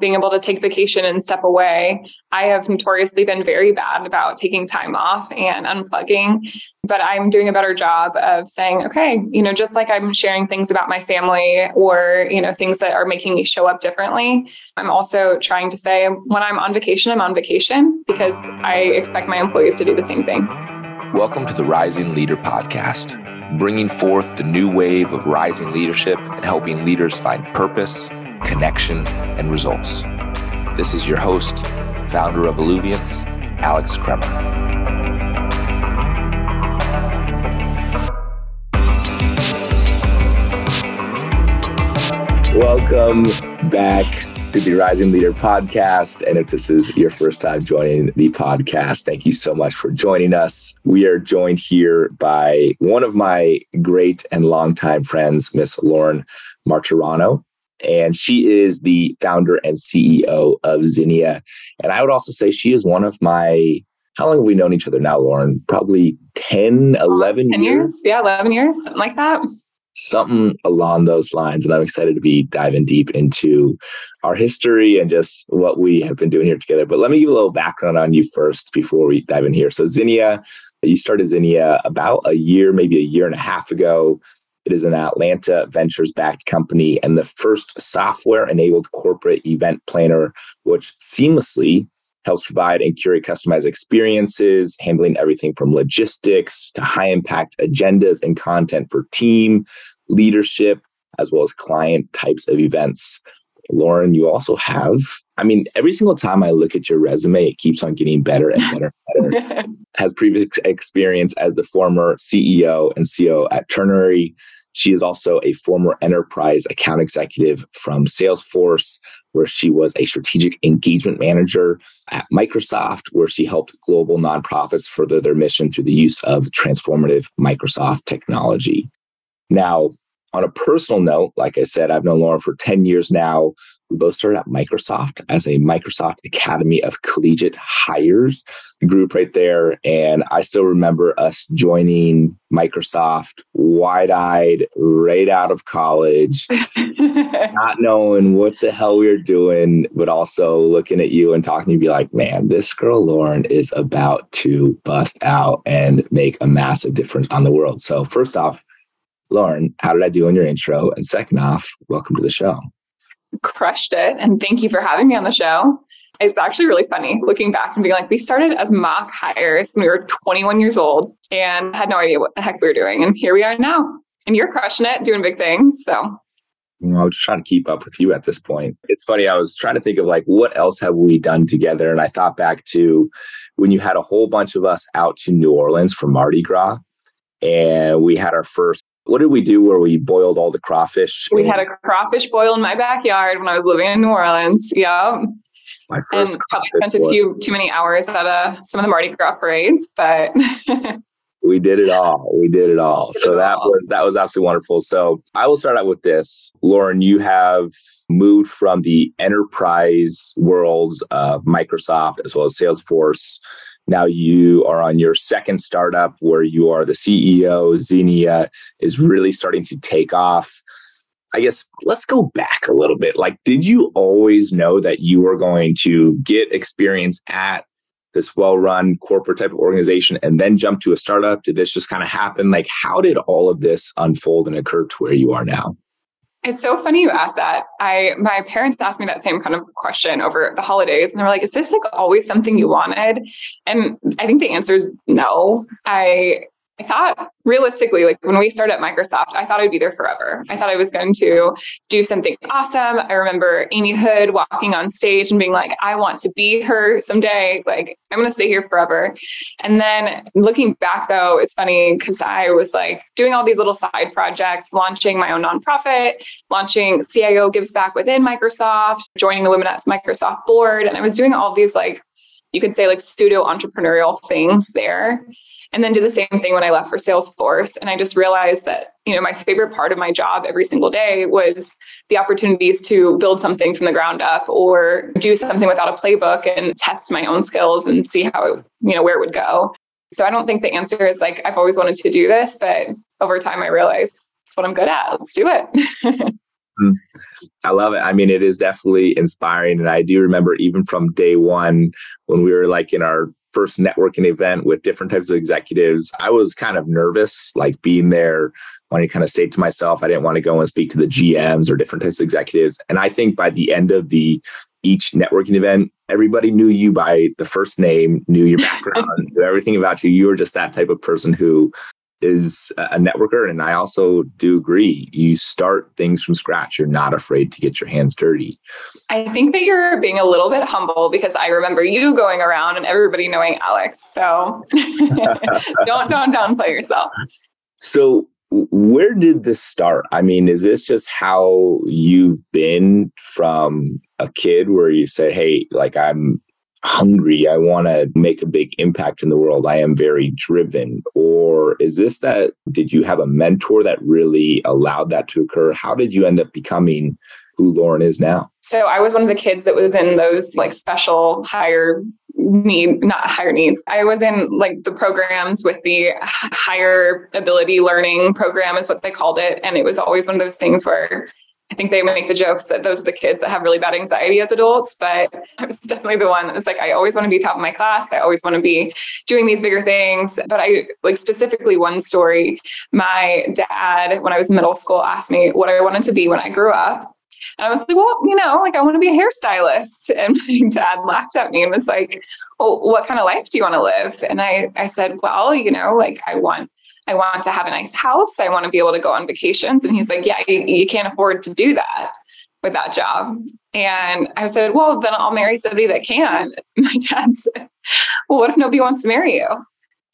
being able to take vacation and step away. I have notoriously been very bad about taking time off and unplugging, but I'm doing a better job of saying, okay, you know, just like I'm sharing things about my family or, you know, things that are making me show up differently, I'm also trying to say when I'm on vacation, I'm on vacation because I expect my employees to do the same thing. Welcome to the Rising Leader Podcast, bringing forth the new wave of rising leadership and helping leaders find purpose connection, and results. This is your host, founder of Alluviance, Alex Kremer. Welcome back to the Rising Leader podcast. And if this is your first time joining the podcast, thank you so much for joining us. We are joined here by one of my great and longtime friends, Miss Lauren Marturano and she is the founder and CEO of Zinnia. And I would also say she is one of my how long have we known each other now, Lauren? Probably 10, 11 10 years. years. Yeah, 11 years, something like that. Something along those lines. And I'm excited to be diving deep into our history and just what we have been doing here together. But let me give a little background on you first before we dive in here. So, Zinnia, you started Zinnia about a year, maybe a year and a half ago. It is an Atlanta ventures backed company and the first software enabled corporate event planner, which seamlessly helps provide and curate customized experiences, handling everything from logistics to high impact agendas and content for team, leadership, as well as client types of events. Lauren, you also have, I mean, every single time I look at your resume, it keeps on getting better and better and better. has previous experience as the former CEO and CEO at Ternary, she is also a former enterprise account executive from Salesforce, where she was a strategic engagement manager at Microsoft, where she helped global nonprofits further their mission through the use of transformative Microsoft technology. Now, on a personal note, like I said, I've known Lauren for 10 years now. We both started at Microsoft as a Microsoft Academy of Collegiate Hires group right there. And I still remember us joining Microsoft wide eyed right out of college, not knowing what the hell we were doing, but also looking at you and talking to you, be like, man, this girl Lauren is about to bust out and make a massive difference on the world. So, first off, Lauren, how did I do on your intro? And second off, welcome to the show crushed it. And thank you for having me on the show. It's actually really funny looking back and being like, we started as MACH hires when we were 21 years old and had no idea what the heck we were doing. And here we are now. And you're crushing it, doing big things. So I was just trying to keep up with you at this point. It's funny. I was trying to think of like, what else have we done together? And I thought back to when you had a whole bunch of us out to New Orleans for Mardi Gras. And we had our first what did we do where we boiled all the crawfish? We had a crawfish boil in my backyard when I was living in New Orleans. Yeah. My first and probably spent a few too many hours at uh, some of the Mardi Gras parades, but we did it all. We did it all. Did so it that all. was that was absolutely wonderful. So I will start out with this. Lauren, you have moved from the enterprise world of Microsoft as well as Salesforce now you are on your second startup where you are the CEO. Zinnia is really starting to take off. I guess let's go back a little bit. Like, did you always know that you were going to get experience at this well run corporate type of organization and then jump to a startup? Did this just kind of happen? Like, how did all of this unfold and occur to where you are now? It's so funny you asked that. I my parents asked me that same kind of question over the holidays, and they were like, "Is this like always something you wanted?" And I think the answer is no. I I thought realistically, like when we started at Microsoft, I thought I'd be there forever. I thought I was going to do something awesome. I remember Amy Hood walking on stage and being like, I want to be her someday. Like, I'm going to stay here forever. And then looking back, though, it's funny because I was like doing all these little side projects, launching my own nonprofit, launching CIO Gives Back within Microsoft, joining the Women at Microsoft board. And I was doing all these like, you could say like pseudo entrepreneurial things there and then did the same thing when I left for Salesforce. And I just realized that, you know, my favorite part of my job every single day was the opportunities to build something from the ground up or do something without a playbook and test my own skills and see how it, you know, where it would go. So I don't think the answer is like, I've always wanted to do this, but over time I realized it's what I'm good at. Let's do it. Mm-hmm. I love it. I mean, it is definitely inspiring. And I do remember even from day one when we were like in our first networking event with different types of executives, I was kind of nervous, like being there, wanting to kind of say to myself, I didn't want to go and speak to the GMs or different types of executives. And I think by the end of the each networking event, everybody knew you by the first name, knew your background, knew everything about you. You were just that type of person who is a networker. And I also do agree. You start things from scratch. You're not afraid to get your hands dirty. I think that you're being a little bit humble because I remember you going around and everybody knowing Alex. So don't don't downplay yourself. So where did this start? I mean, is this just how you've been from a kid where you say, hey, like I'm hungry. I want to make a big impact in the world. I am very driven. Or is this that, did you have a mentor that really allowed that to occur? How did you end up becoming who Lauren is now? So I was one of the kids that was in those like special higher need, not higher needs. I was in like the programs with the higher ability learning program is what they called it. And it was always one of those things where I think they make the jokes that those are the kids that have really bad anxiety as adults, but I was definitely the one that was like, I always want to be top of my class. I always want to be doing these bigger things. But I like specifically one story. My dad, when I was in middle school, asked me what I wanted to be when I grew up. And I was like, well, you know, like I want to be a hairstylist. And my dad laughed at me and was like, well, what kind of life do you want to live? And I, I said, well, you know, like I want I want to have a nice house. I want to be able to go on vacations. And he's like, Yeah, you, you can't afford to do that with that job. And I said, Well, then I'll marry somebody that can. My dad said, Well, what if nobody wants to marry you?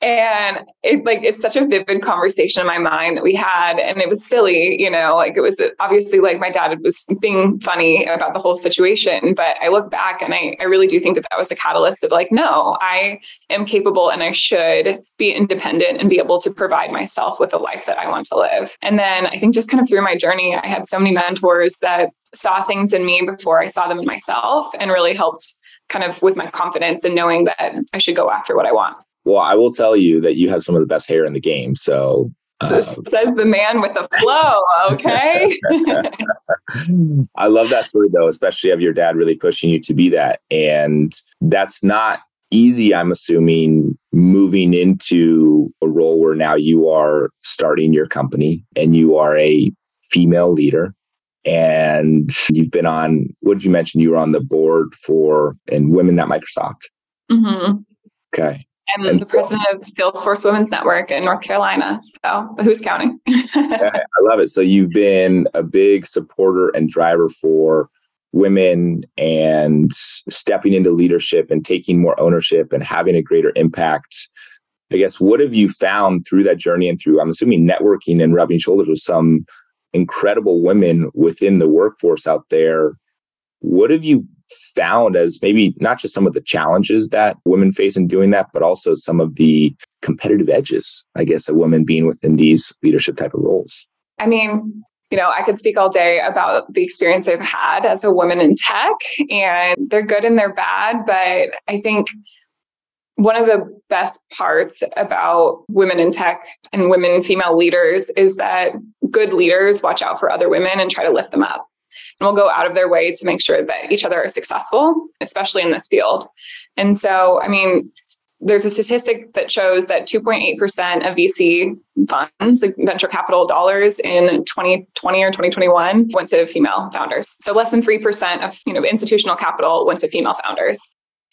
And it like it's such a vivid conversation in my mind that we had and it was silly you know like it was obviously like my dad was being funny about the whole situation but i look back and i, I really do think that that was the catalyst of like no i am capable and i should be independent and be able to provide myself with a life that i want to live. And then i think just kind of through my journey i had so many mentors that saw things in me before i saw them in myself and really helped kind of with my confidence and knowing that i should go after what i want well, I will tell you that you have some of the best hair in the game. So um, says the man with the flow. Okay. I love that story though, especially of your dad really pushing you to be that. And that's not easy, I'm assuming, moving into a role where now you are starting your company and you are a female leader. And you've been on, what did you mention? You were on the board for and women at Microsoft. Mm-hmm. Okay. I'm and the so, president of Salesforce Women's Network in North Carolina. So who's counting? I love it. So you've been a big supporter and driver for women and stepping into leadership and taking more ownership and having a greater impact. I guess what have you found through that journey and through I'm assuming networking and rubbing shoulders with some incredible women within the workforce out there? What have you found as maybe not just some of the challenges that women face in doing that, but also some of the competitive edges, I guess, of women being within these leadership type of roles? I mean, you know, I could speak all day about the experience I've had as a woman in tech, and they're good and they're bad. But I think one of the best parts about women in tech and women female leaders is that good leaders watch out for other women and try to lift them up and will go out of their way to make sure that each other are successful, especially in this field. And so, I mean, there's a statistic that shows that 2.8% of VC funds, like venture capital dollars in 2020 or 2021 went to female founders. So less than 3% of, you know, institutional capital went to female founders.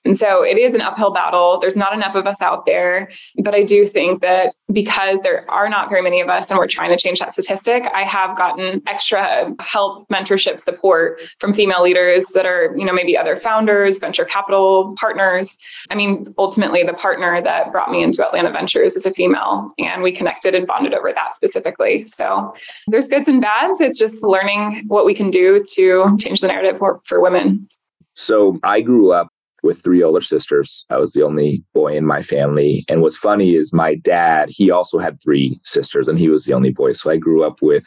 And so it is an uphill battle. There's not enough of us out there. But I do think that because there are not very many of us and we're trying to change that statistic, I have gotten extra help, mentorship, support from female leaders that are, you know, maybe other founders, venture capital partners. I mean, ultimately, the partner that brought me into Atlanta Ventures is a female, and we connected and bonded over that specifically. So there's goods and bads. It's just learning what we can do to change the narrative for, for women. So I grew up with three older sisters. I was the only boy in my family. And what's funny is my dad, he also had three sisters and he was the only boy. So I grew up with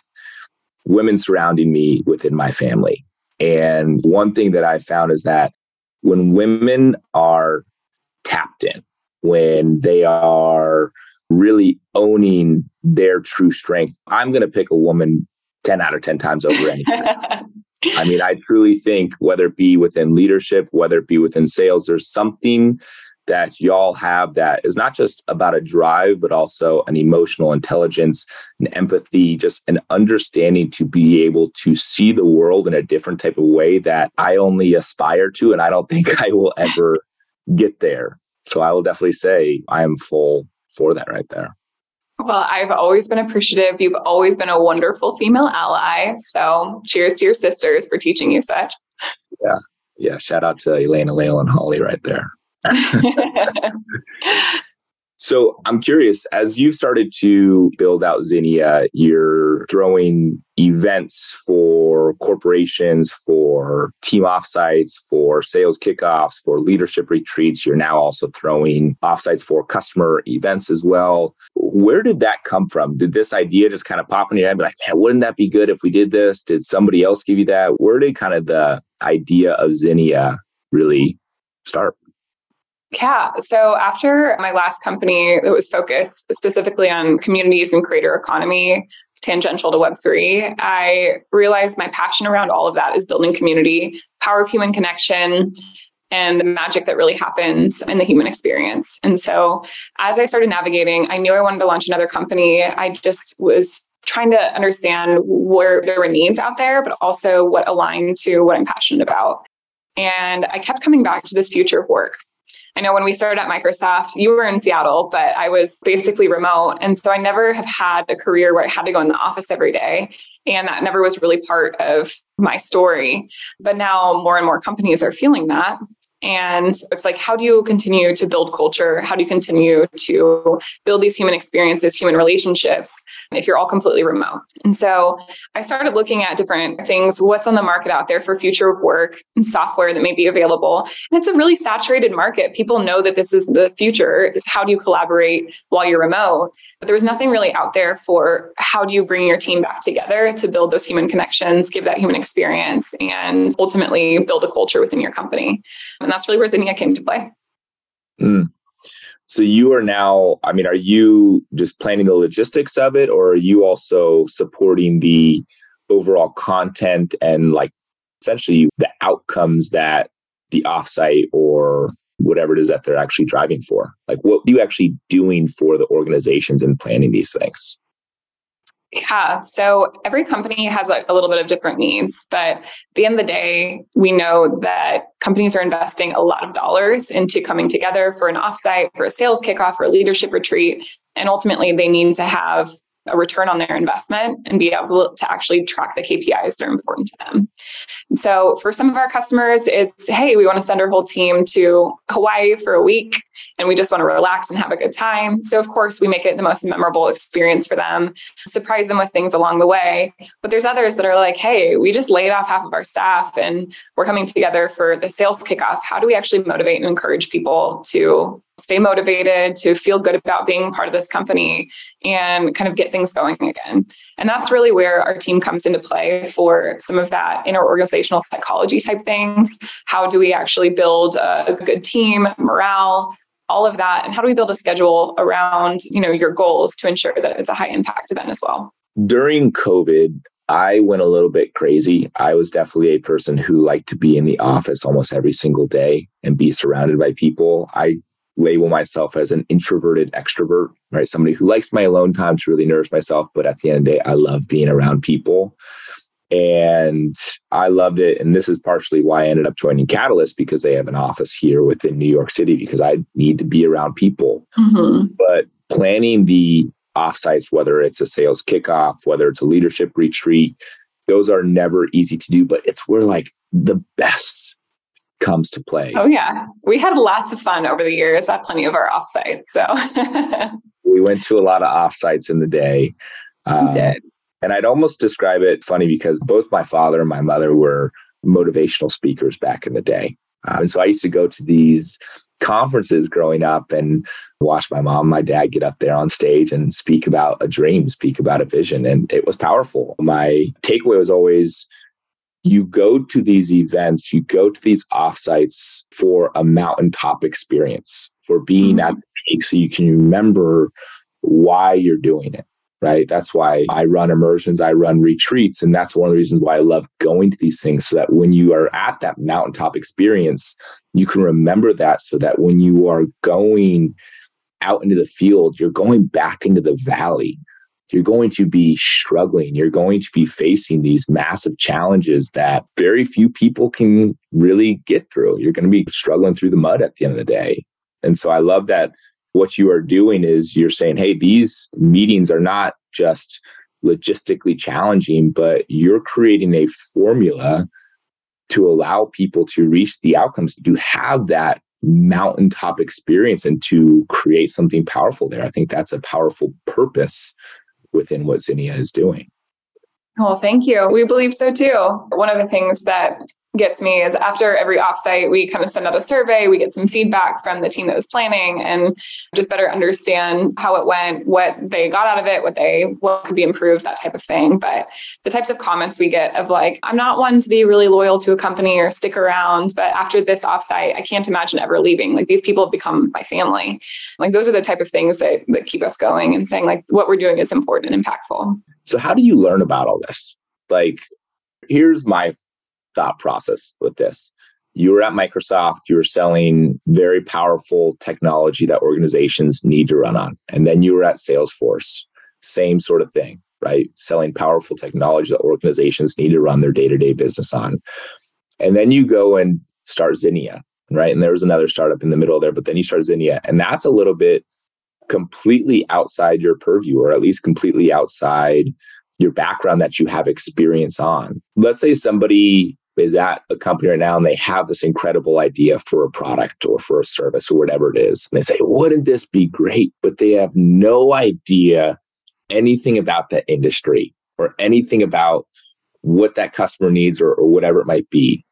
women surrounding me within my family. And one thing that I found is that when women are tapped in, when they are really owning their true strength, I'm going to pick a woman 10 out of 10 times over anything. I mean, I truly think whether it be within leadership, whether it be within sales, there's something that y'all have that is not just about a drive, but also an emotional intelligence, an empathy, just an understanding to be able to see the world in a different type of way that I only aspire to. And I don't think I will ever get there. So I will definitely say I am full for that right there. Well, I've always been appreciative. You've always been a wonderful female ally. So cheers to your sisters for teaching you such. Yeah. Yeah. Shout out to Elena, Lael, and Holly right there. so I'm curious, as you've started to build out Zinnia, you're throwing events for corporations, for team offsites, for sales kickoffs, for leadership retreats. You're now also throwing offsites for customer events as well. Where did that come from? Did this idea just kind of pop in your head? Be like, man, wouldn't that be good if we did this? Did somebody else give you that? Where did kind of the idea of Zinnia really start? Yeah. So after my last company that was focused specifically on communities and creator economy, tangential to Web3, I realized my passion around all of that is building community, power of human connection, and the magic that really happens in the human experience. And so as I started navigating, I knew I wanted to launch another company. I just was trying to understand where there were needs out there, but also what aligned to what I'm passionate about. And I kept coming back to this future of work. I know when we started at Microsoft, you were in Seattle, but I was basically remote. And so I never have had a career where I had to go in the office every day. And that never was really part of my story. But now more and more companies are feeling that. And it's like, how do you continue to build culture? How do you continue to build these human experiences, human relationships, if you're all completely remote? And so I started looking at different things, what's on the market out there for future work and software that may be available. And it's a really saturated market. People know that this is the future, is how do you collaborate while you're remote? But there was nothing really out there for how do you bring your team back together to build those human connections, give that human experience, and ultimately build a culture within your company. And that's really where Zinnia came to play. Mm. So you are now, I mean, are you just planning the logistics of it, or are you also supporting the overall content and like essentially the outcomes that the offsite or whatever it is that they're actually driving for. Like, what are you actually doing for the organizations and planning these things? Yeah. So every company has like a little bit of different needs, but at the end of the day, we know that companies are investing a lot of dollars into coming together for an offsite, for a sales kickoff, for a leadership retreat. And ultimately, they need to have a return on their investment and be able to actually track the KPIs that are important to them. So for some of our customers, it's hey, we want to send our whole team to Hawaii for a week and we just want to relax and have a good time. So, of course, we make it the most memorable experience for them, surprise them with things along the way. But there's others that are like, hey, we just laid off half of our staff and we're coming together for the sales kickoff. How do we actually motivate and encourage people to stay motivated, to feel good about being part of this company and kind of get things going again? And that's really where our team comes into play for some of that inner organizational psychology type things. How do we actually build a good team, morale, all of that and how do we build a schedule around you know your goals to ensure that it's a high impact event as well during covid i went a little bit crazy i was definitely a person who liked to be in the office almost every single day and be surrounded by people i label myself as an introverted extrovert right somebody who likes my alone time to really nourish myself but at the end of the day i love being around people and I loved it. And this is partially why I ended up joining Catalyst because they have an office here within New York City because I need to be around people. Mm-hmm. But planning the offsites, whether it's a sales kickoff, whether it's a leadership retreat, those are never easy to do, but it's where like the best comes to play. Oh yeah. We had lots of fun over the years at plenty of our offsites. So we went to a lot of offsites in the day. Um, did. And I'd almost describe it funny because both my father and my mother were motivational speakers back in the day. Uh, and so I used to go to these conferences growing up and watch my mom, my dad get up there on stage and speak about a dream, speak about a vision. And it was powerful. My takeaway was always you go to these events, you go to these offsites for a mountaintop experience, for being mm-hmm. at the peak so you can remember why you're doing it right? That's why I run immersions, I run retreats. And that's one of the reasons why I love going to these things so that when you are at that mountaintop experience, you can remember that so that when you are going out into the field, you're going back into the valley. You're going to be struggling. You're going to be facing these massive challenges that very few people can really get through. You're going to be struggling through the mud at the end of the day. And so I love that what you are doing is you're saying, hey, these meetings are not just logistically challenging, but you're creating a formula to allow people to reach the outcomes to have that mountaintop experience and to create something powerful there. I think that's a powerful purpose within what Zinnia is doing. Well, thank you. We believe so too. One of the things that gets me is after every offsite, we kind of send out a survey, we get some feedback from the team that was planning and just better understand how it went, what they got out of it, what they what could be improved, that type of thing. But the types of comments we get of like, I'm not one to be really loyal to a company or stick around, but after this offsite, I can't imagine ever leaving. Like these people have become my family. Like those are the type of things that that keep us going and saying like what we're doing is important and impactful. So how do you learn about all this? Like here's my thought process with this. You were at Microsoft, you were selling very powerful technology that organizations need to run on. And then you were at Salesforce, same sort of thing, right? Selling powerful technology that organizations need to run their day to day business on. And then you go and start Zinnia, right? And there was another startup in the middle there, but then you start Zinnia. And that's a little bit completely outside your purview, or at least completely outside your background that you have experience on. Let's say somebody is at a company right now and they have this incredible idea for a product or for a service or whatever it is. And they say, wouldn't this be great? But they have no idea anything about that industry or anything about what that customer needs or, or whatever it might be.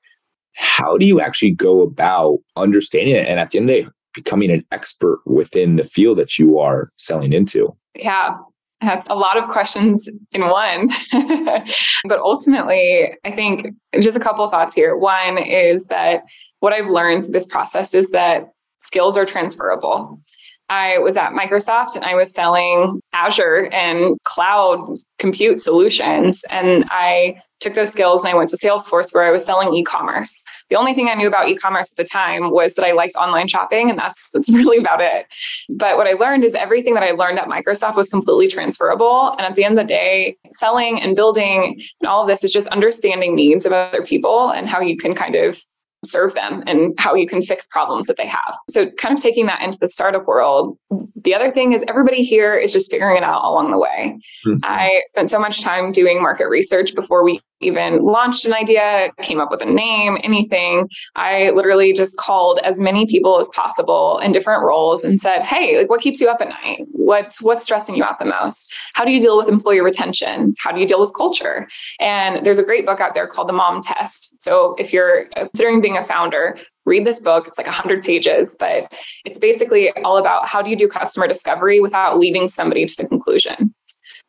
How do you actually go about understanding it? And at the end of the day, becoming an expert within the field that you are selling into? Yeah, that's a lot of questions in one. but ultimately, I think just a couple thoughts here. One is that what I've learned through this process is that skills are transferable. I was at Microsoft and I was selling Azure and cloud compute solutions. And I took those skills and I went to Salesforce where I was selling e-commerce. The only thing I knew about e-commerce at the time was that I liked online shopping and that's that's really about it. But what I learned is everything that I learned at Microsoft was completely transferable and at the end of the day selling and building and all of this is just understanding needs of other people and how you can kind of serve them and how you can fix problems that they have. So, kind of taking that into the startup world. The other thing is, everybody here is just figuring it out along the way. Mm-hmm. I spent so much time doing market research before we even launched an idea, came up with a name, anything. I literally just called as many people as possible in different roles and said, "Hey, like what keeps you up at night? What's what's stressing you out the most? How do you deal with employee retention? How do you deal with culture?" And there's a great book out there called The Mom Test. So if you're considering being a founder, read this book. It's like 100 pages, but it's basically all about how do you do customer discovery without leading somebody to the conclusion.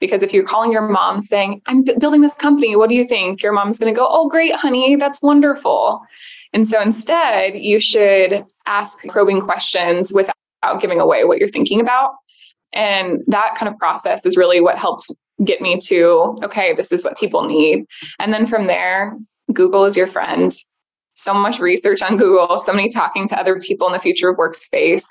Because if you're calling your mom saying, I'm b- building this company, what do you think? Your mom's going to go, Oh, great, honey, that's wonderful. And so instead, you should ask probing questions without giving away what you're thinking about. And that kind of process is really what helped get me to, okay, this is what people need. And then from there, Google is your friend. So much research on Google, somebody talking to other people in the future of workspace,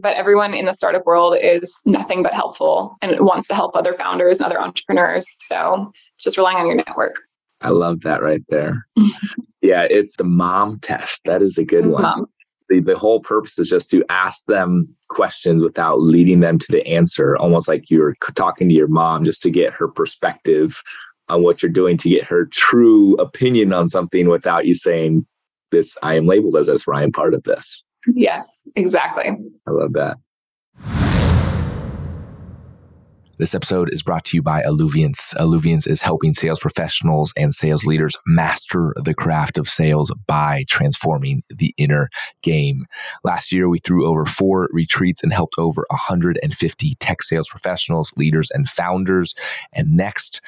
but everyone in the startup world is nothing but helpful and wants to help other founders and other entrepreneurs. So just relying on your network. I love that right there. yeah, it's the mom test. That is a good one. Mom. The, the whole purpose is just to ask them questions without leading them to the answer, almost like you're talking to your mom just to get her perspective on what you're doing, to get her true opinion on something without you saying, This, I am labeled as this, Ryan, part of this. Yes, exactly. I love that. This episode is brought to you by Alluviance. Alluviance is helping sales professionals and sales leaders master the craft of sales by transforming the inner game. Last year, we threw over four retreats and helped over 150 tech sales professionals, leaders, and founders. And next,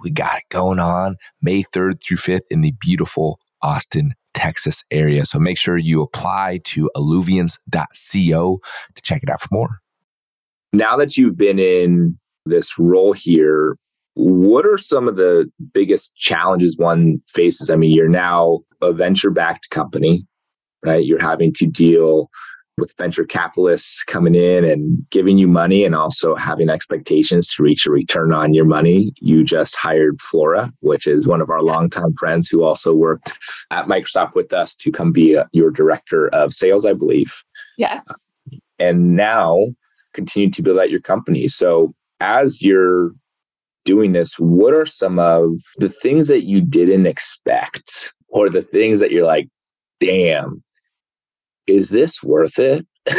we got it going on May 3rd through 5th in the beautiful Austin, Texas area. So make sure you apply to alluviance.co to check it out for more. Now that you've been in this role here, what are some of the biggest challenges one faces? I mean, you're now a venture backed company, right? You're having to deal with venture capitalists coming in and giving you money and also having expectations to reach a return on your money. You just hired Flora, which is one of our longtime friends who also worked at Microsoft with us to come be a, your director of sales, I believe. Yes. Uh, and now continue to build out your company. So as you're doing this, what are some of the things that you didn't expect or the things that you're like, damn, is this worth it?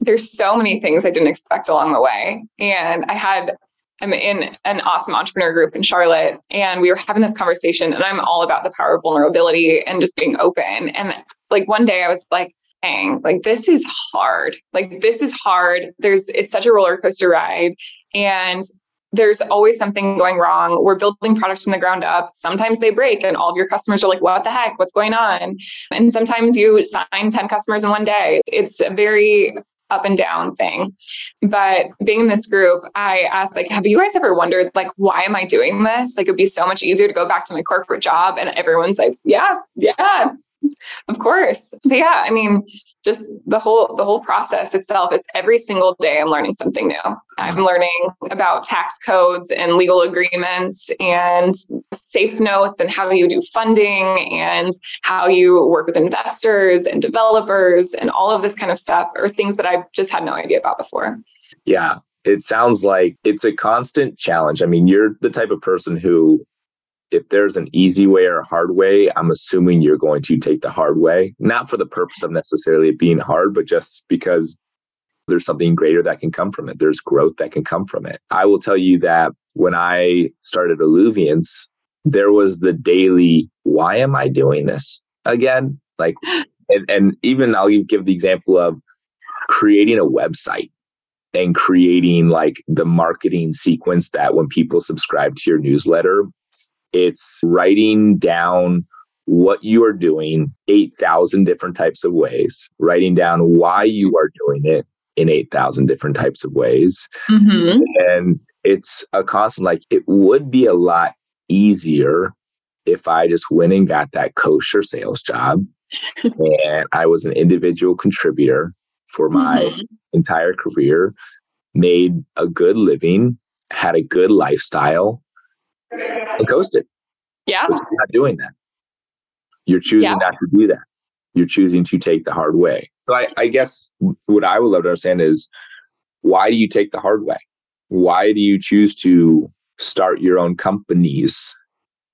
There's so many things I didn't expect along the way. And I had, I'm in an awesome entrepreneur group in Charlotte, and we were having this conversation, and I'm all about the power of vulnerability and just being open. And like one day I was like, dang, like this is hard. Like this is hard. There's, it's such a roller coaster ride. And there's always something going wrong. We're building products from the ground up. Sometimes they break and all of your customers are like, what the heck? What's going on? And sometimes you sign 10 customers in one day. It's a very up and down thing. But being in this group, I asked, like, have you guys ever wondered, like, why am I doing this? Like, it'd be so much easier to go back to my corporate job. And everyone's like, yeah, yeah, of course. But yeah, I mean, just the whole the whole process itself it's every single day i'm learning something new. I'm mm-hmm. learning about tax codes and legal agreements and safe notes and how you do funding and how you work with investors and developers and all of this kind of stuff are things that i just had no idea about before. Yeah. It sounds like it's a constant challenge. I mean you're the type of person who if there's an easy way or a hard way, I'm assuming you're going to take the hard way, not for the purpose of necessarily being hard, but just because there's something greater that can come from it. There's growth that can come from it. I will tell you that when I started Alluviance, there was the daily, why am I doing this again? Like, and, and even I'll give the example of creating a website and creating like the marketing sequence that when people subscribe to your newsletter, it's writing down what you are doing 8,000 different types of ways, writing down why you are doing it in 8,000 different types of ways. Mm-hmm. And it's a constant, like, it would be a lot easier if I just went and got that kosher sales job and I was an individual contributor for my mm-hmm. entire career, made a good living, had a good lifestyle, and coasted. Yeah. But you're not doing that. You're choosing yeah. not to do that. You're choosing to take the hard way. So I, I guess what I would love to understand is why do you take the hard way? Why do you choose to start your own companies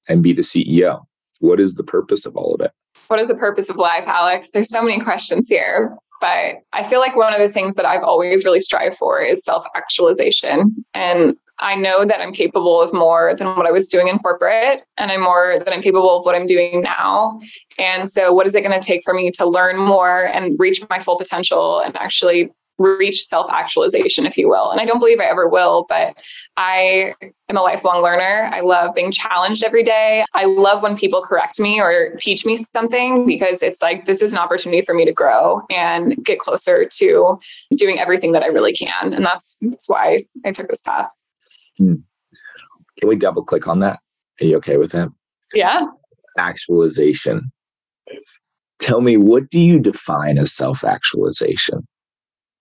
and be the CEO? What is the purpose of all of it? What is the purpose of life, Alex? There's so many questions here. But I feel like one of the things that I've always really strived for is self actualization. And I know that I'm capable of more than what I was doing in corporate, and I'm more than I'm capable of what I'm doing now. And so, what is it going to take for me to learn more and reach my full potential and actually reach self actualization, if you will? And I don't believe I ever will, but I am a lifelong learner. I love being challenged every day. I love when people correct me or teach me something because it's like this is an opportunity for me to grow and get closer to doing everything that I really can. And that's, that's why I took this path. Hmm. Can we double click on that? Are you okay with that? Yeah. Actualization. Tell me, what do you define as self actualization?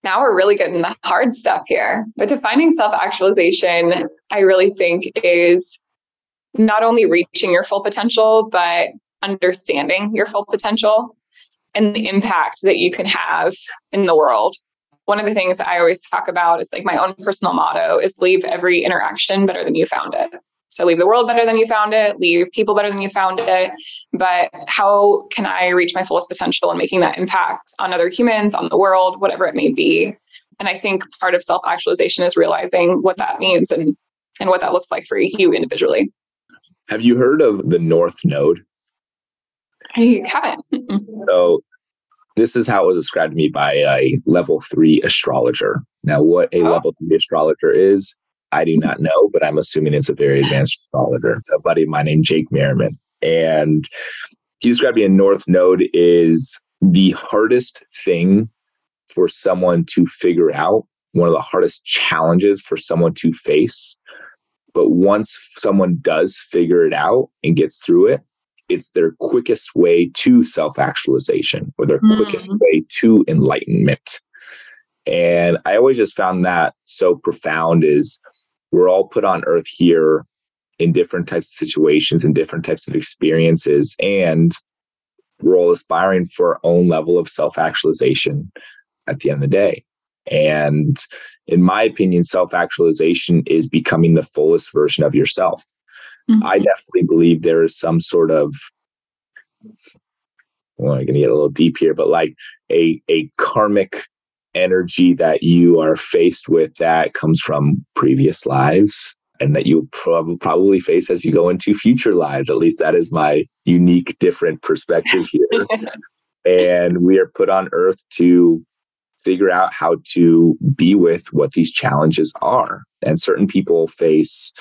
Now we're really getting the hard stuff here. But defining self actualization, I really think is not only reaching your full potential, but understanding your full potential and the impact that you can have in the world one of the things I always talk about is like my own personal motto is leave every interaction better than you found it. So leave the world better than you found it, leave people better than you found it. But how can I reach my fullest potential and making that impact on other humans, on the world, whatever it may be? And I think part of self actualization is realizing what that means and, and what that looks like for you individually. Have you heard of the North Node? I haven't. so this is how it was described to me by a level three astrologer. Now, what a oh. level three astrologer is, I do not know, but I'm assuming it's a very advanced astrologer. It's a buddy of mine named Jake Merriman. And he described me a North Node is the hardest thing for someone to figure out one of the hardest challenges for someone to face. But once someone does figure it out and gets through it, it's their quickest way to self actualization or their mm. quickest way to enlightenment. And I always just found that so profound is we're all put on earth here in different types of situations and different types of experiences. And we're all aspiring for our own level of self actualization at the end of the day. And in my opinion, self actualization is becoming the fullest version of yourself. Mm-hmm. I definitely believe there is some sort of, well, I'm going to get a little deep here, but like a, a karmic energy that you are faced with that comes from previous lives and that you prob- probably face as you go into future lives. At least that is my unique, different perspective here. and we are put on earth to figure out how to be with what these challenges are. And certain people face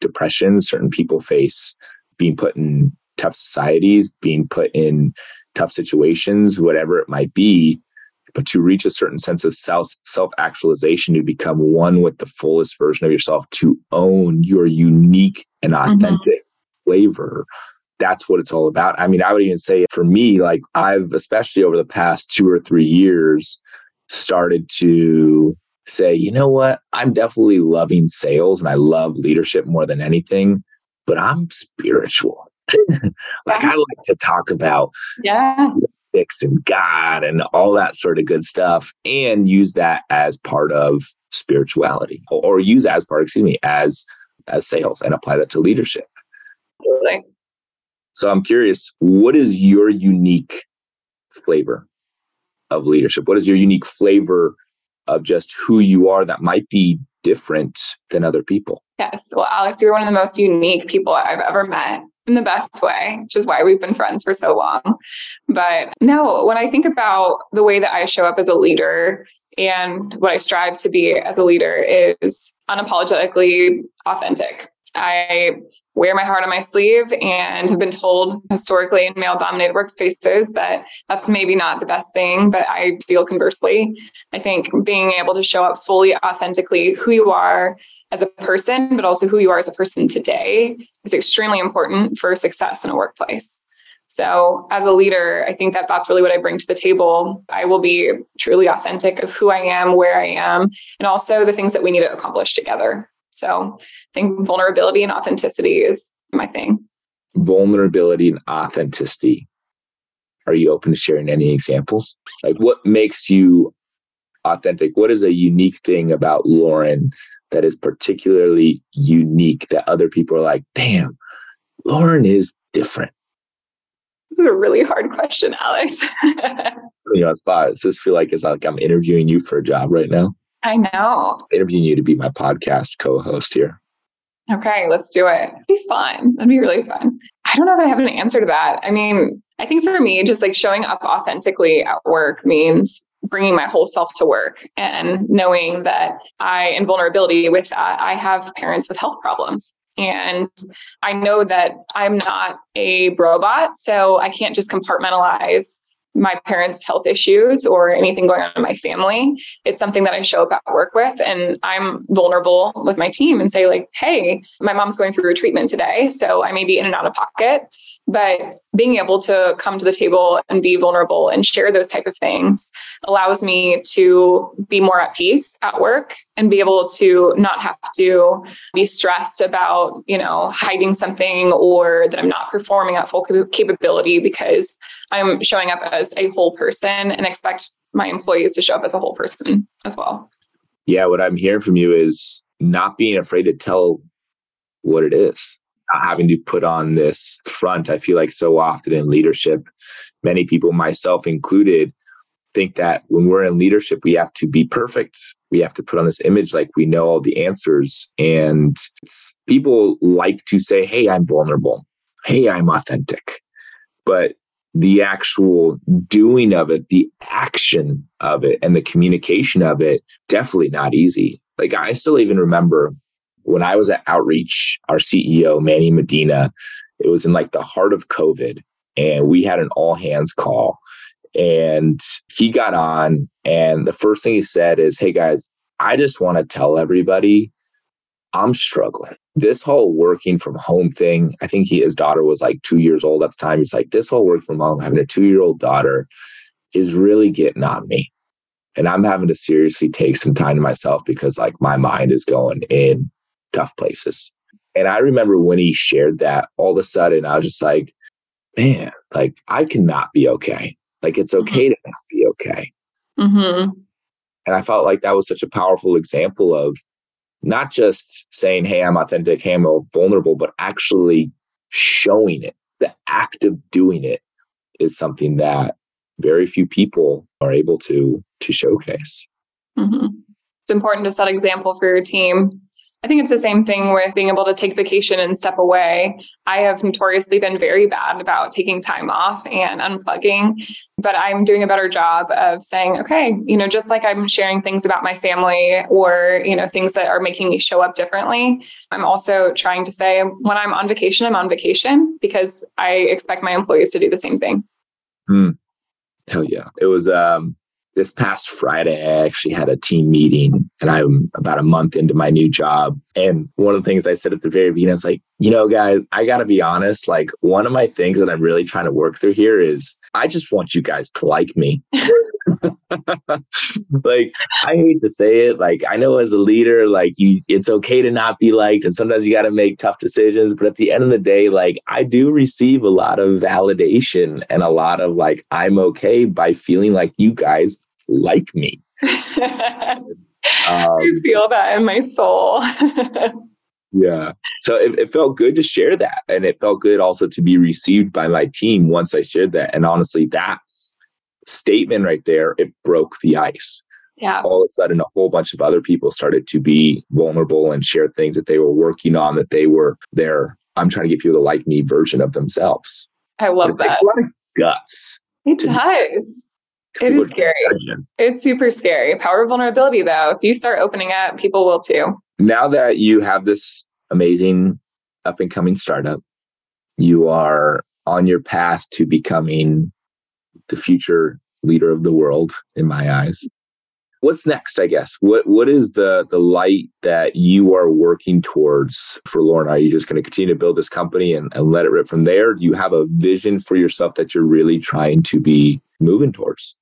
depression, certain people face being put in tough societies, being put in tough situations, whatever it might be. But to reach a certain sense of self self actualization, to become one with the fullest version of yourself, to own your unique and mm-hmm. authentic mm-hmm. flavor, that's what it's all about. I mean, I would even say for me, like I've especially over the past two or three years started to say, you know what? I'm definitely loving sales and I love leadership more than anything, but I'm spiritual. like I like to talk about yeah and God and all that sort of good stuff and use that as part of spirituality or use as part, excuse me, as as sales and apply that to leadership. Absolutely. So I'm curious, what is your unique flavor of leadership? What is your unique flavor of just who you are that might be different than other people? Yes. Well, Alex, you're one of the most unique people I've ever met in the best way, which is why we've been friends for so long. But no, when I think about the way that I show up as a leader and what I strive to be as a leader is unapologetically authentic. I wear my heart on my sleeve and have been told historically in male dominated workspaces that that's maybe not the best thing, but I feel conversely. I think being able to show up fully authentically who you are as a person, but also who you are as a person today is extremely important for success in a workplace. So, as a leader, I think that that's really what I bring to the table. I will be truly authentic of who I am, where I am, and also the things that we need to accomplish together. So, think vulnerability and authenticity is my thing. Vulnerability and authenticity. Are you open to sharing any examples? Like, what makes you authentic? What is a unique thing about Lauren that is particularly unique that other people are like, damn, Lauren is different? This is a really hard question, Alex. you know, spot. Does this feel like it's like I'm interviewing you for a job right now? I know. I'm interviewing you to be my podcast co-host here. Okay, let's do it. It'd be fun. That'd be really fun. I don't know that I have an answer to that. I mean, I think for me, just like showing up authentically at work means bringing my whole self to work and knowing that I, in vulnerability with that, I have parents with health problems. And I know that I'm not a robot, so I can't just compartmentalize my parents' health issues or anything going on in my family. It's something that I show up at work with, and I'm vulnerable with my team and say, like, hey, my mom's going through a treatment today, so I may be in and out of pocket. But being able to come to the table and be vulnerable and share those type of things allows me to be more at peace at work and be able to not have to be stressed about, you know, hiding something or that I'm not performing at full capability because I'm showing up as a whole person and expect my employees to show up as a whole person as well. Yeah, what I'm hearing from you is not being afraid to tell what it is having to put on this front. I feel like so often in leadership, many people, myself included, think that when we're in leadership, we have to be perfect. We have to put on this image like we know all the answers. And people like to say, Hey, I'm vulnerable. Hey, I'm authentic. But the actual doing of it, the action of it, and the communication of it, definitely not easy. Like I still even remember when I was at Outreach, our CEO, Manny Medina, it was in like the heart of COVID, and we had an all hands call. And he got on, and the first thing he said is, Hey guys, I just want to tell everybody I'm struggling. This whole working from home thing, I think he, his daughter was like two years old at the time. He's like, this whole work from home, having a two year old daughter is really getting on me. And I'm having to seriously take some time to myself because like my mind is going in tough places. And I remember when he shared that, all of a sudden I was just like, man, like I cannot be okay. Like it's mm-hmm. okay mm-hmm. to not be okay. Mm-hmm. And I felt like that was such a powerful example of not just saying, hey, I'm authentic, hey, I'm vulnerable, but actually showing it. The act of doing it is something that very few people are able to to showcase. Mm-hmm. It's important to set example for your team I think it's the same thing with being able to take vacation and step away. I have notoriously been very bad about taking time off and unplugging, but I'm doing a better job of saying, okay, you know, just like I'm sharing things about my family or, you know, things that are making me show up differently, I'm also trying to say when I'm on vacation, I'm on vacation because I expect my employees to do the same thing. Mm. Hell yeah. It was um this past Friday, I actually had a team meeting and I'm about a month into my new job. And one of the things I said at the very beginning, I was like, you know, guys, I got to be honest. Like, one of my things that I'm really trying to work through here is I just want you guys to like me. like I hate to say it, like I know as a leader, like you it's okay to not be liked and sometimes you got to make tough decisions, but at the end of the day, like I do receive a lot of validation and a lot of like I'm okay by feeling like you guys like me. um, I feel that in my soul. yeah. So it, it, felt good to share that. And it felt good also to be received by my team once I shared that. And honestly, that statement right there, it broke the ice. Yeah. All of a sudden, a whole bunch of other people started to be vulnerable and share things that they were working on, that they were their, I'm trying to get people to like me version of themselves. I love that. a lot of guts. It does. It is scary. It's super scary. Power of vulnerability, though. If you start opening up, people will too. Now that you have this amazing up and coming startup, you are on your path to becoming the future leader of the world, in my eyes. What's next, I guess? What what is the the light that you are working towards for Lauren? Are you just going to continue to build this company and, and let it rip from there? Do you have a vision for yourself that you're really trying to be moving towards?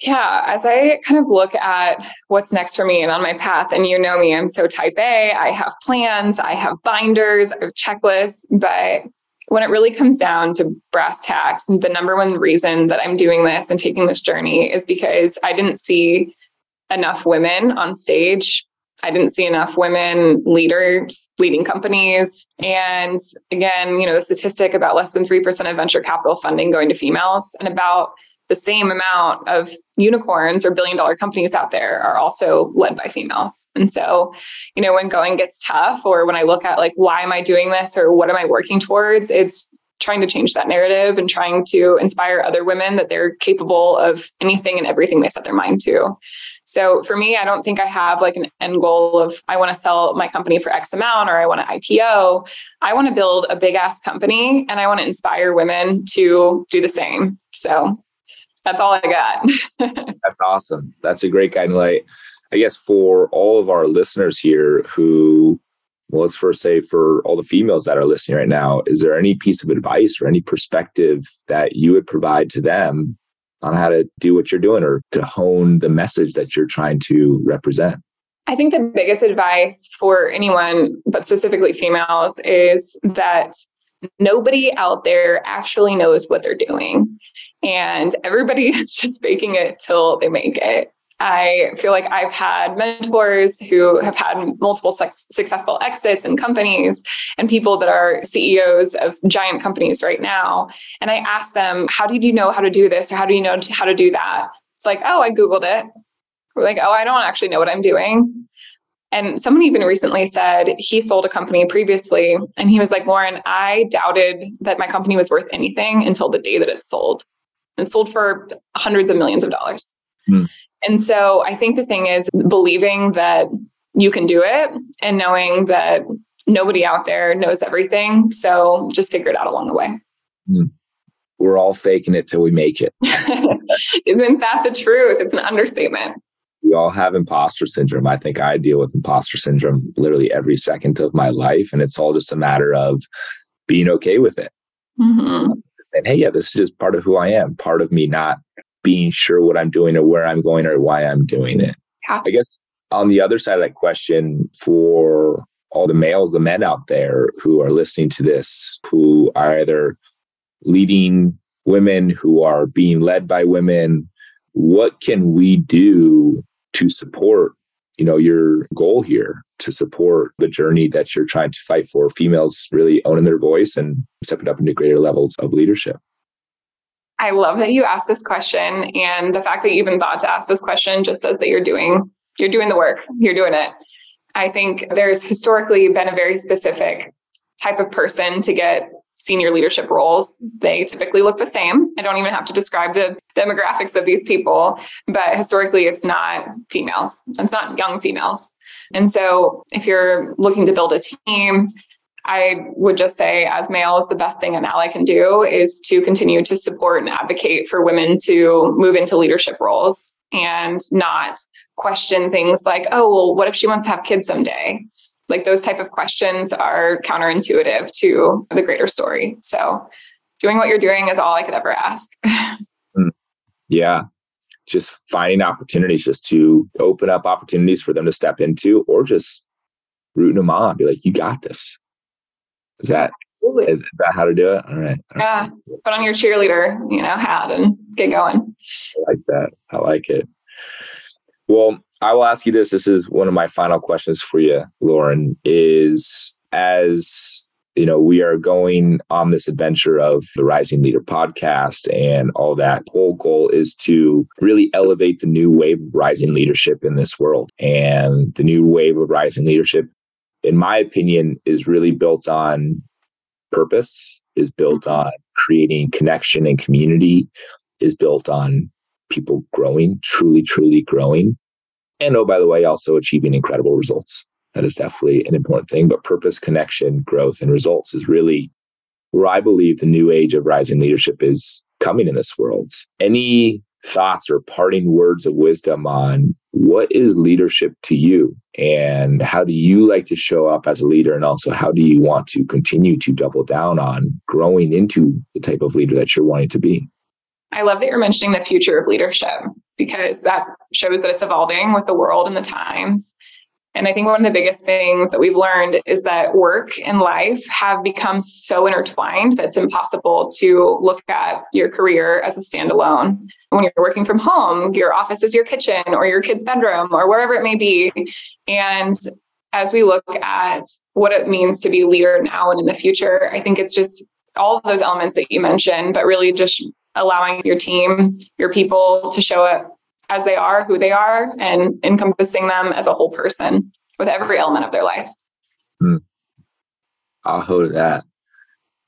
Yeah, as I kind of look at what's next for me and on my path, and you know me, I'm so type A. I have plans, I have binders, I have checklists, but when it really comes down to brass tacks, the number one reason that I'm doing this and taking this journey is because I didn't see enough women on stage. I didn't see enough women leaders leading companies. And again, you know, the statistic about less than 3% of venture capital funding going to females and about the same amount of unicorns or billion dollar companies out there are also led by females. And so, you know, when going gets tough or when I look at like, why am I doing this or what am I working towards? It's trying to change that narrative and trying to inspire other women that they're capable of anything and everything they set their mind to. So for me, I don't think I have like an end goal of I want to sell my company for X amount or I want to IPO. I want to build a big ass company and I want to inspire women to do the same. So that's all I got. that's awesome. That's a great guiding light. I guess for all of our listeners here who, well, let's first say for all the females that are listening right now, is there any piece of advice or any perspective that you would provide to them on how to do what you're doing or to hone the message that you're trying to represent? I think the biggest advice for anyone, but specifically females, is that nobody out there actually knows what they're doing and everybody is just faking it till they make it. I feel like I've had mentors who have had multiple successful exits and companies and people that are CEOs of giant companies right now. And I ask them, How did you know how to do this? Or how do you know how to do that? It's like, Oh, I Googled it. We're like, Oh, I don't actually know what I'm doing. And someone even recently said he sold a company previously. And he was like, Lauren, I doubted that my company was worth anything until the day that it sold and sold for hundreds of millions of dollars. Mm. And so I think the thing is believing that you can do it and knowing that nobody out there knows everything. So just figure it out along the way. Mm. We're all faking it till we make it. Isn't that the truth? It's an understatement. We all have imposter syndrome. I think I deal with imposter syndrome literally every second of my life. And it's all just a matter of being okay with it. Mm-hmm. And hey, yeah, this is just part of who I am, part of me not being sure what I'm doing or where I'm going or why I'm doing it. Yeah. I guess on the other side of that question, for all the males, the men out there who are listening to this, who are either leading women, who are being led by women, what can we do to support you know your goal here to support the journey that you're trying to fight for. Females really owning their voice and stepping up into greater levels of leadership. I love that you asked this question and the fact that you even thought to ask this question just says that you're doing you're doing the work. You're doing it. I think there's historically been a very specific type of person to get senior leadership roles, they typically look the same. I don't even have to describe the demographics of these people, but historically, it's not females, it's not young females. And so, if you're looking to build a team, I would just say, as males, the best thing an ally can do is to continue to support and advocate for women to move into leadership roles and not question things like, oh, well, what if she wants to have kids someday? like those type of questions are counterintuitive to the greater story so doing what you're doing is all i could ever ask hmm. yeah just finding opportunities just to open up opportunities for them to step into or just rooting them on be like you got this. Is that is that how to do it? All right. All yeah right. put on your cheerleader you know hat and get going. I like that. I like it. Well I will ask you this. This is one of my final questions for you, Lauren, is as you know, we are going on this adventure of the Rising Leader podcast and all that. Whole goal is to really elevate the new wave of rising leadership in this world. And the new wave of rising leadership, in my opinion, is really built on purpose, is built mm-hmm. on creating connection and community, is built on people growing, truly, truly growing. And oh, by the way, also achieving incredible results. That is definitely an important thing. But purpose, connection, growth, and results is really where I believe the new age of rising leadership is coming in this world. Any thoughts or parting words of wisdom on what is leadership to you and how do you like to show up as a leader and also how do you want to continue to double down on growing into the type of leader that you're wanting to be I love that you're mentioning the future of leadership because that shows that it's evolving with the world and the times. And I think one of the biggest things that we've learned is that work and life have become so intertwined that it's impossible to look at your career as a standalone. When you're working from home, your office is your kitchen or your kid's bedroom or wherever it may be. And as we look at what it means to be a leader now and in the future, I think it's just all of those elements that you mentioned, but really just allowing your team, your people to show up as they are, who they are, and encompassing them as a whole person with every element of their life. Hmm. Aho that.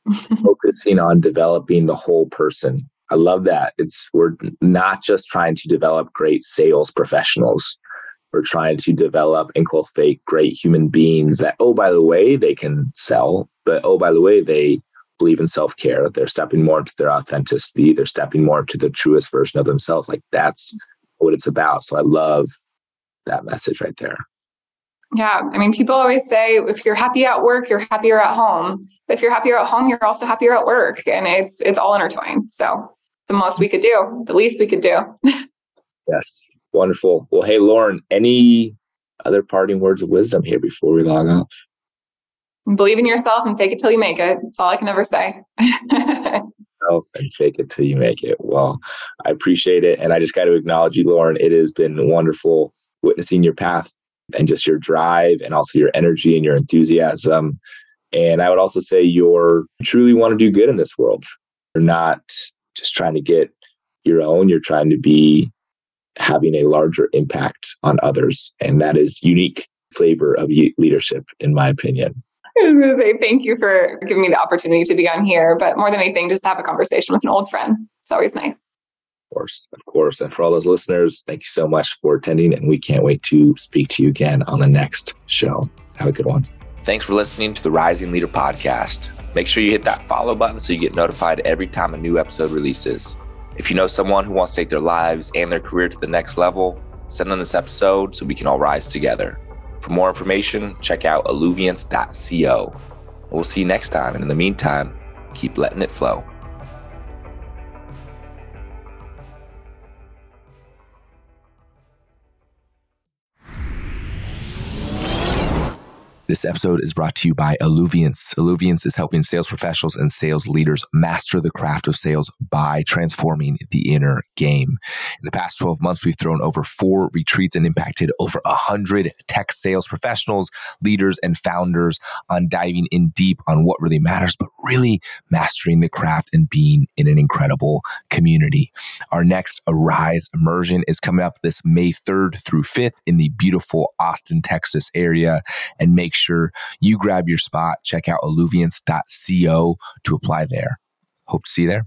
Focusing on developing the whole person. I love that. It's we're not just trying to develop great sales professionals. We're trying to develop and cultivate great human beings that, oh, by the way, they can sell, but oh, by the way, they believe in self care. They're stepping more into their authenticity. They're stepping more into the truest version of themselves. Like that's what it's about. So I love that message right there. Yeah. I mean, people always say if you're happy at work, you're happier at home. If you're happier at home, you're also happier at work. And it's it's all intertwined. So the most we could do, the least we could do. yes. Wonderful. Well, hey Lauren, any other parting words of wisdom here before we log off? believe in yourself and fake it till you make it. That's all I can ever say. and fake it till you make it. Well, I appreciate it. And I just got to acknowledge you, Lauren. It has been wonderful witnessing your path and just your drive and also your energy and your enthusiasm. And I would also say you're truly want to do good in this world. You're not just trying to get your own, you're trying to be having a larger impact on others. And that is unique flavor of leadership, in my opinion. I was going to say thank you for giving me the opportunity to be on here, but more than anything, just to have a conversation with an old friend. It's always nice. Of course, of course. And for all those listeners, thank you so much for attending. And we can't wait to speak to you again on the next show. Have a good one. Thanks for listening to the Rising Leader Podcast. Make sure you hit that follow button so you get notified every time a new episode releases. If you know someone who wants to take their lives and their career to the next level, send them this episode so we can all rise together. For more information, check out alluviance.co. We'll see you next time. And in the meantime, keep letting it flow. This episode is brought to you by Alluviance. Alluviance is helping sales professionals and sales leaders master the craft of sales by transforming the inner game. In the past 12 months, we've thrown over four retreats and impacted over 100 tech sales professionals, leaders, and founders on diving in deep on what really matters, but really mastering the craft and being in an incredible community. Our next Arise immersion is coming up this May 3rd through 5th in the beautiful Austin, Texas area. And make sure you grab your spot. Check out alluviance.co to apply there. Hope to see you there.